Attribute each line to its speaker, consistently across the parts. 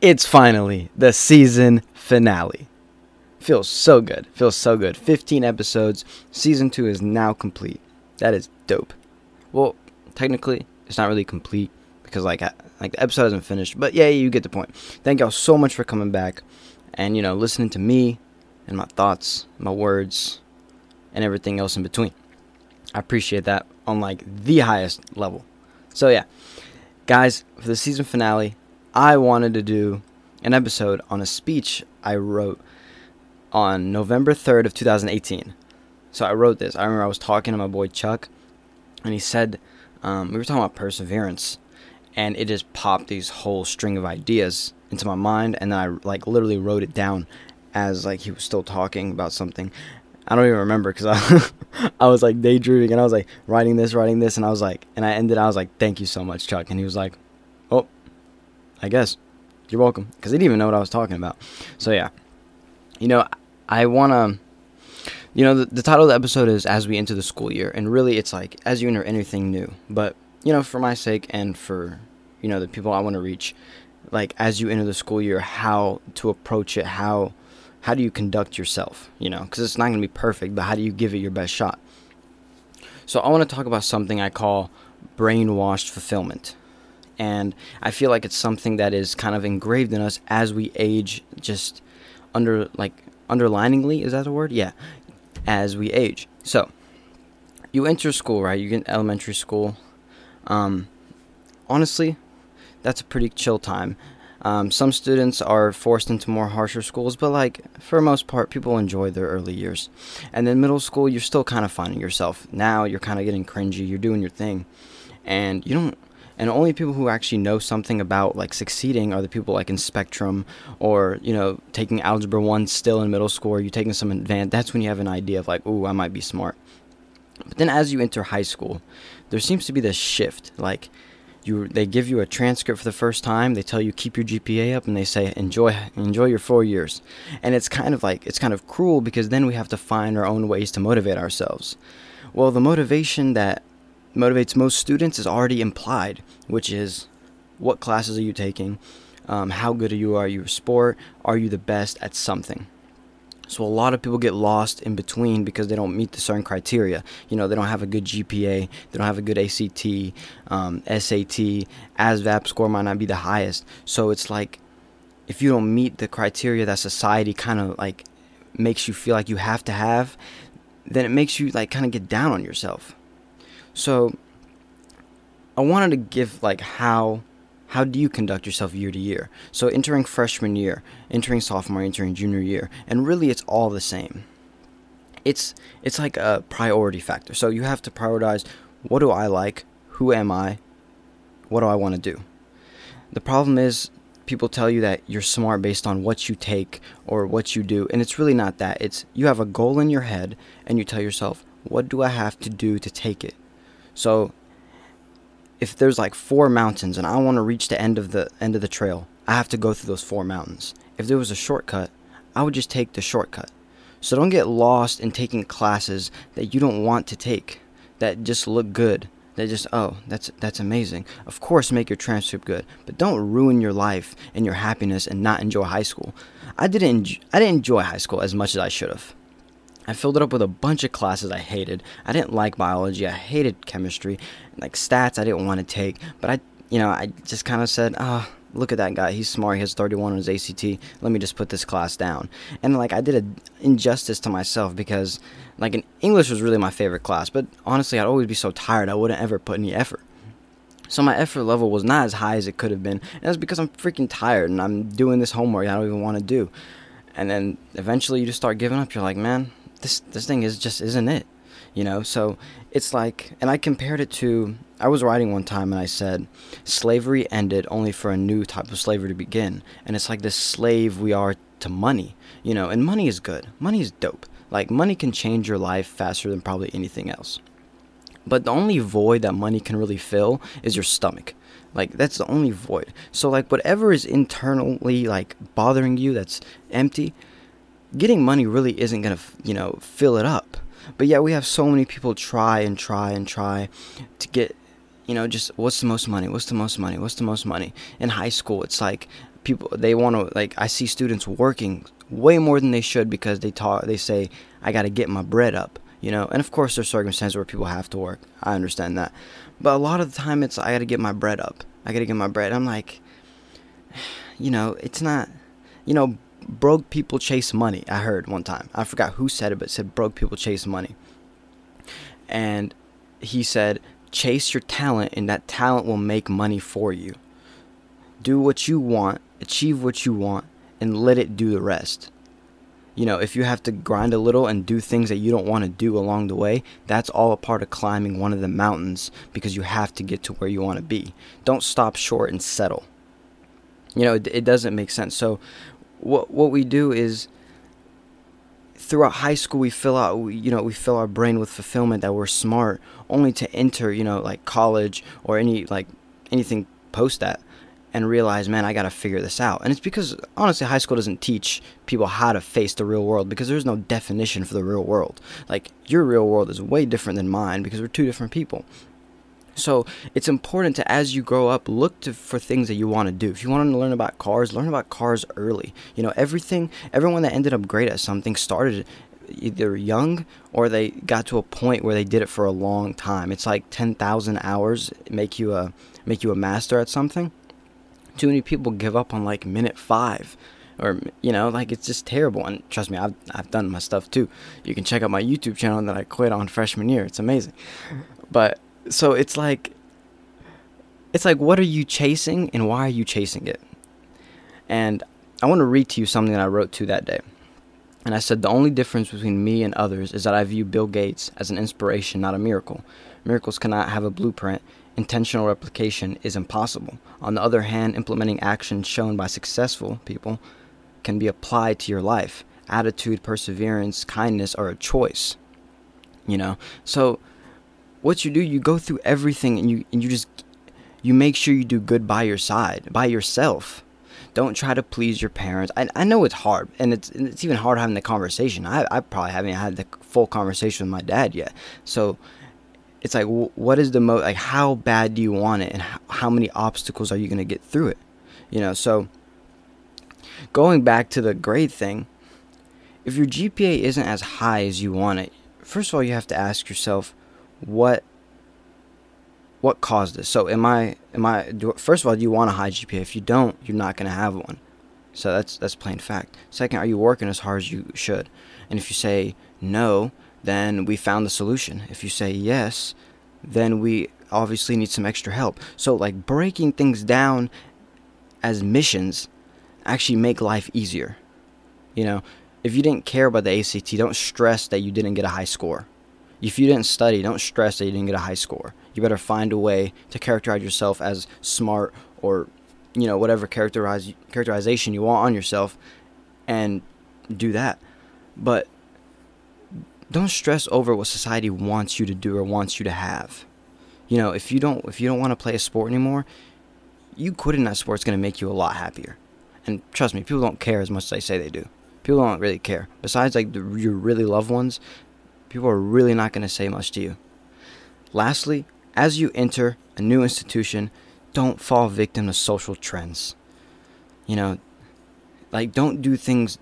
Speaker 1: it's finally the season finale. Feels so good. Feels so good. 15 episodes. Season 2 is now complete. That is dope. Well, technically, it's not really complete because like like the episode hasn't finished, but yeah, you get the point. Thank y'all so much for coming back and you know, listening to me and my thoughts, my words, and everything else in between. I appreciate that on like the highest level. So yeah, guys, for the season finale, I wanted to do an episode on a speech I wrote on November 3rd of 2018. So I wrote this. I remember I was talking to my boy Chuck, and he said um, we were talking about perseverance, and it just popped these whole string of ideas into my mind, and then I like literally wrote it down as like he was still talking about something. I don't even remember because I I was like daydreaming and I was like writing this, writing this, and I was like, and I ended. I was like, "Thank you so much, Chuck," and he was like, "Oh, I guess you're welcome," because he didn't even know what I was talking about. So yeah, you know, I wanna, you know, the, the title of the episode is "As We Enter the School Year," and really, it's like as you enter anything new. But you know, for my sake and for you know the people I want to reach, like as you enter the school year, how to approach it, how how do you conduct yourself, you know, because it's not going to be perfect, but how do you give it your best shot? So I want to talk about something I call brainwashed fulfillment. And I feel like it's something that is kind of engraved in us as we age, just under like underliningly, is that the word? Yeah, as we age. So you enter school, right? You get elementary school. Um, honestly, that's a pretty chill time. Um, some students are forced into more harsher schools, but like for the most part, people enjoy their early years. And then middle school, you're still kind of finding yourself. Now you're kind of getting cringy. You're doing your thing, and you don't. And only people who actually know something about like succeeding are the people like in Spectrum or you know taking Algebra One still in middle school. Or you taking some advanced. That's when you have an idea of like, ooh, I might be smart. But then as you enter high school, there seems to be this shift. Like you they give you a transcript for the first time they tell you keep your gpa up and they say enjoy enjoy your four years and it's kind of like it's kind of cruel because then we have to find our own ways to motivate ourselves well the motivation that motivates most students is already implied which is what classes are you taking um, how good are you are you a sport are you the best at something so a lot of people get lost in between because they don't meet the certain criteria. You know, they don't have a good GPA, they don't have a good ACT, um, SAT, ASVAB score might not be the highest. So it's like if you don't meet the criteria that society kind of like makes you feel like you have to have, then it makes you like kind of get down on yourself. So I wanted to give like how how do you conduct yourself year to year? So entering freshman year, entering sophomore, entering junior year, and really it's all the same. It's it's like a priority factor. So you have to prioritize what do I like? Who am I? What do I want to do? The problem is people tell you that you're smart based on what you take or what you do, and it's really not that. It's you have a goal in your head and you tell yourself, what do I have to do to take it? So if there's like four mountains and I want to reach the end of the end of the trail, I have to go through those four mountains. If there was a shortcut, I would just take the shortcut. So don't get lost in taking classes that you don't want to take, that just look good. That just oh, that's that's amazing. Of course, make your transcript good, but don't ruin your life and your happiness and not enjoy high school. I didn't I didn't enjoy high school as much as I should have. I filled it up with a bunch of classes I hated. I didn't like biology. I hated chemistry. Like stats, I didn't want to take. But I, you know, I just kind of said, ah, oh, look at that guy. He's smart. He has 31 on his ACT. Let me just put this class down. And like I did an injustice to myself because like in English was really my favorite class. But honestly, I'd always be so tired. I wouldn't ever put any effort. So my effort level was not as high as it could have been. And that's because I'm freaking tired and I'm doing this homework I don't even want to do. And then eventually you just start giving up. You're like, man, this this thing is just isn't it you know? So it's like and i compared it to i was writing one time and i said slavery ended only for a new type of slavery to begin. And it's like this slave we are to money you know? And money is good. Money is dope. Like money can change your life faster than probably anything else. But the only void that money can really fill is your stomach. Like that's the only void. So like whatever is internally like bothering you that's empty getting money really isn't going to, you know, fill it up. But yet we have so many people try and try and try to get, you know, just what's the most money? What's the most money? What's the most money? In high school, it's like people they want to like I see students working way more than they should because they talk they say I got to get my bread up, you know. And of course there's circumstances where people have to work. I understand that. But a lot of the time it's I got to get my bread up. I got to get my bread. I'm like you know, it's not you know, broke people chase money. I heard one time. I forgot who said it, but it said broke people chase money. And he said, chase your talent, and that talent will make money for you. Do what you want, achieve what you want, and let it do the rest. You know, if you have to grind a little and do things that you don't want to do along the way, that's all a part of climbing one of the mountains because you have to get to where you want to be. Don't stop short and settle. You know, it, it doesn't make sense. So, what what we do is throughout high school we fill out you know we fill our brain with fulfillment that we're smart only to enter you know like college or any like anything post that and realize man i gotta figure this out. And it's because honestly high school doesn't teach people how to face the real world because there's no definition for the real world. Like your real world is way different than mine because we're two different people so it's important to, as you grow up, look to, for things that you want to do. If you want to learn about cars, learn about cars early. You know, everything, everyone that ended up great at something started either young or they got to a point where they did it for a long time. It's like 10,000 hours make you a make you a master at something. Too many people give up on like minute 5 or you know, like it's just terrible and trust me, I've I've done my stuff too. You can check out my YouTube channel that I quit on freshman year. It's amazing. But so it's like it's like what are you chasing and why are you chasing it? And i want to read to you something that i wrote to that day. And i said the only difference between me and others is that i view bill gates as an inspiration not a miracle. Miracles cannot have a blueprint. Intentional replication is impossible. On the other hand implementing actions shown by successful people can be applied to your life. Attitude perseverance kindness are a choice. You know? So what you do, you go through everything and you and you just you make sure you do good by your side, by yourself. Don't try to please your parents. I, I know it's hard, and it's it's even hard having the conversation. I, I probably haven't had the full conversation with my dad yet. So it's like, what is the most like? How bad do you want it, and how, how many obstacles are you gonna get through it? You know. So going back to the grade thing, if your GPA isn't as high as you want it, first of all, you have to ask yourself, what what caused this. So am I am I do, first of all, do you want a high GPA? If you don't, you're not going to have one. So that's that's plain fact. Second, are you working as hard as you should? And if you say no, then we found the solution. If you say yes, then we obviously need some extra help. So like breaking things down as missions actually make life easier. You know, if you didn't care about the ACT, don't stress that you didn't get a high score. If you didn't study, don't stress that you didn't get a high score. You better find a way to characterize yourself as smart or, you know, whatever characterize characterization you want on yourself, and do that. But don't stress over what society wants you to do or wants you to have. You know, if you don't if you don't want to play a sport anymore, you quitting that sport is going to make you a lot happier. And trust me, people don't care as much as they say they do. People don't really care. Besides, like the, your really loved ones, people are really not going to say much to you. Lastly, as you enter a new institution, don't fall victim to social trends. You know, like don't do things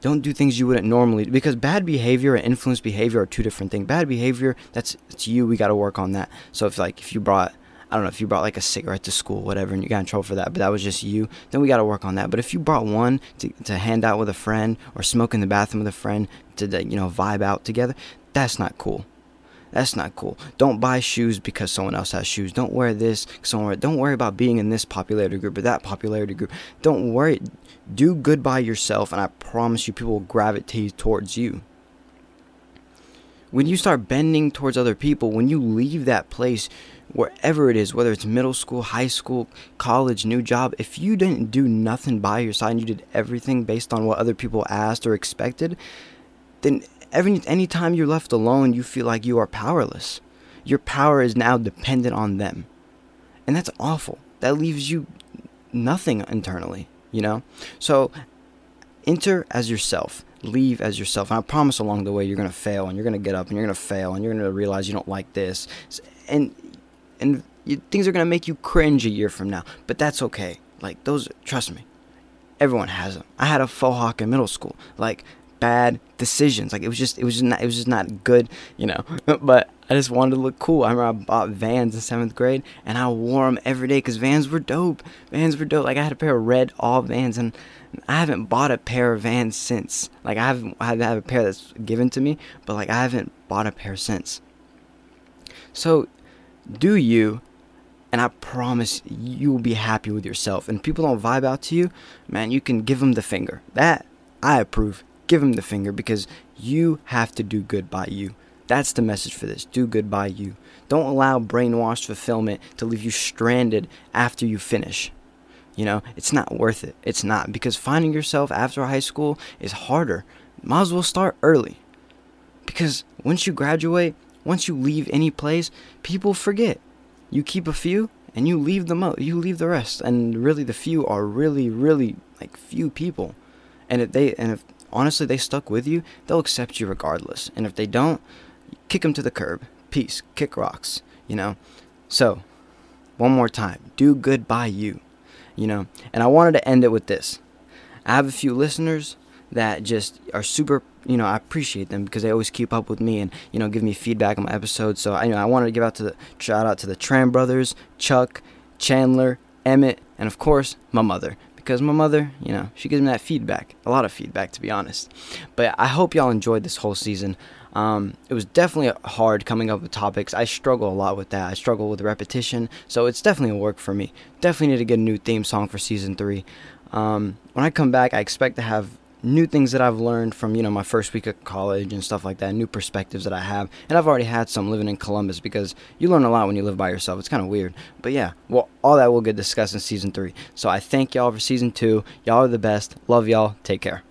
Speaker 1: don't do things you wouldn't normally because bad behavior and influence behavior are two different things. Bad behavior, that's it's you, we got to work on that. So if like if you brought I don't know if you brought like a cigarette to school, whatever, and you got in trouble for that, but that was just you, then we got to work on that. But if you brought one to, to hand out with a friend or smoke in the bathroom with a friend to, you know, vibe out together, that's not cool. That's not cool. Don't buy shoes because someone else has shoes. Don't wear this. Someone. Don't worry about being in this popularity group or that popularity group. Don't worry. Do good by yourself, and I promise you, people will gravitate towards you when you start bending towards other people, when you leave that place, wherever it is, whether it's middle school, high school, college, new job, if you didn't do nothing by your side and you did everything based on what other people asked or expected, then every anytime you're left alone, you feel like you are powerless. Your power is now dependent on them. And that's awful. That leaves you nothing internally, you know? So enter as yourself leave as yourself. And I promise along the way you're going to fail and you're going to get up and you're going to fail and you're going to realize you don't like this. And and you, things are to make you cringe a year from now, but that's okay. Like those trust me. Everyone has them. I had a faux hawk in middle school. Like bad decisions. Like it was just it was just not it was just not good, you know. but I just wanted to look cool. I remember I bought Vans in seventh grade, and I wore them every day because Vans were dope. Vans were dope. Like I had a pair of red all Vans, and I haven't bought a pair of Vans since. Like I haven't I have a pair that's given to me, but like I haven't bought a pair since. So, do you? And I promise you will be happy with yourself. And people don't vibe out to you, man. You can give them the finger. That I approve give them the finger because you have to do good by you. That's the message for this. Do good by you. Don't allow brainwashed fulfillment to leave you stranded after you finish. You know, it's not worth it. It's not because finding yourself after high school is harder. Might as well start early. Because once you graduate, once you leave any place, people forget. You keep a few and you leave the mo- you leave the rest. And really the few are really really like few people. And if they and if honestly they stuck with you, they'll accept you regardless. And if they don't, kick them to the curb. Peace. Kick rocks. You know? So, one more time. Do good by you. You know? And I wanted to end it with this. I have a few listeners that just are super you know I appreciate them because they always keep up with me and you know give me feedback on my episodes. So I you know I wanted to give out to the shout out to the Tran brothers, Chuck, Chandler, Emmett, and of course my mother because my mother, you know, she gives me that feedback, a lot of feedback to be honest. But I hope y'all enjoyed this whole season. Um, it was definitely hard coming up with topics. I struggle a lot with that. I struggle with repetition, so it's definitely a work for me. Definitely need to get a new theme song for season three. Um, when I come back, I expect to have new things that I've learned from you know my first week of college and stuff like that, new perspectives that I have, and I've already had some living in Columbus because you learn a lot when you live by yourself. It's kind of weird, but yeah, well, all that will get discussed in season three. So I thank y'all for season two. Y'all are the best. Love y'all. Take care.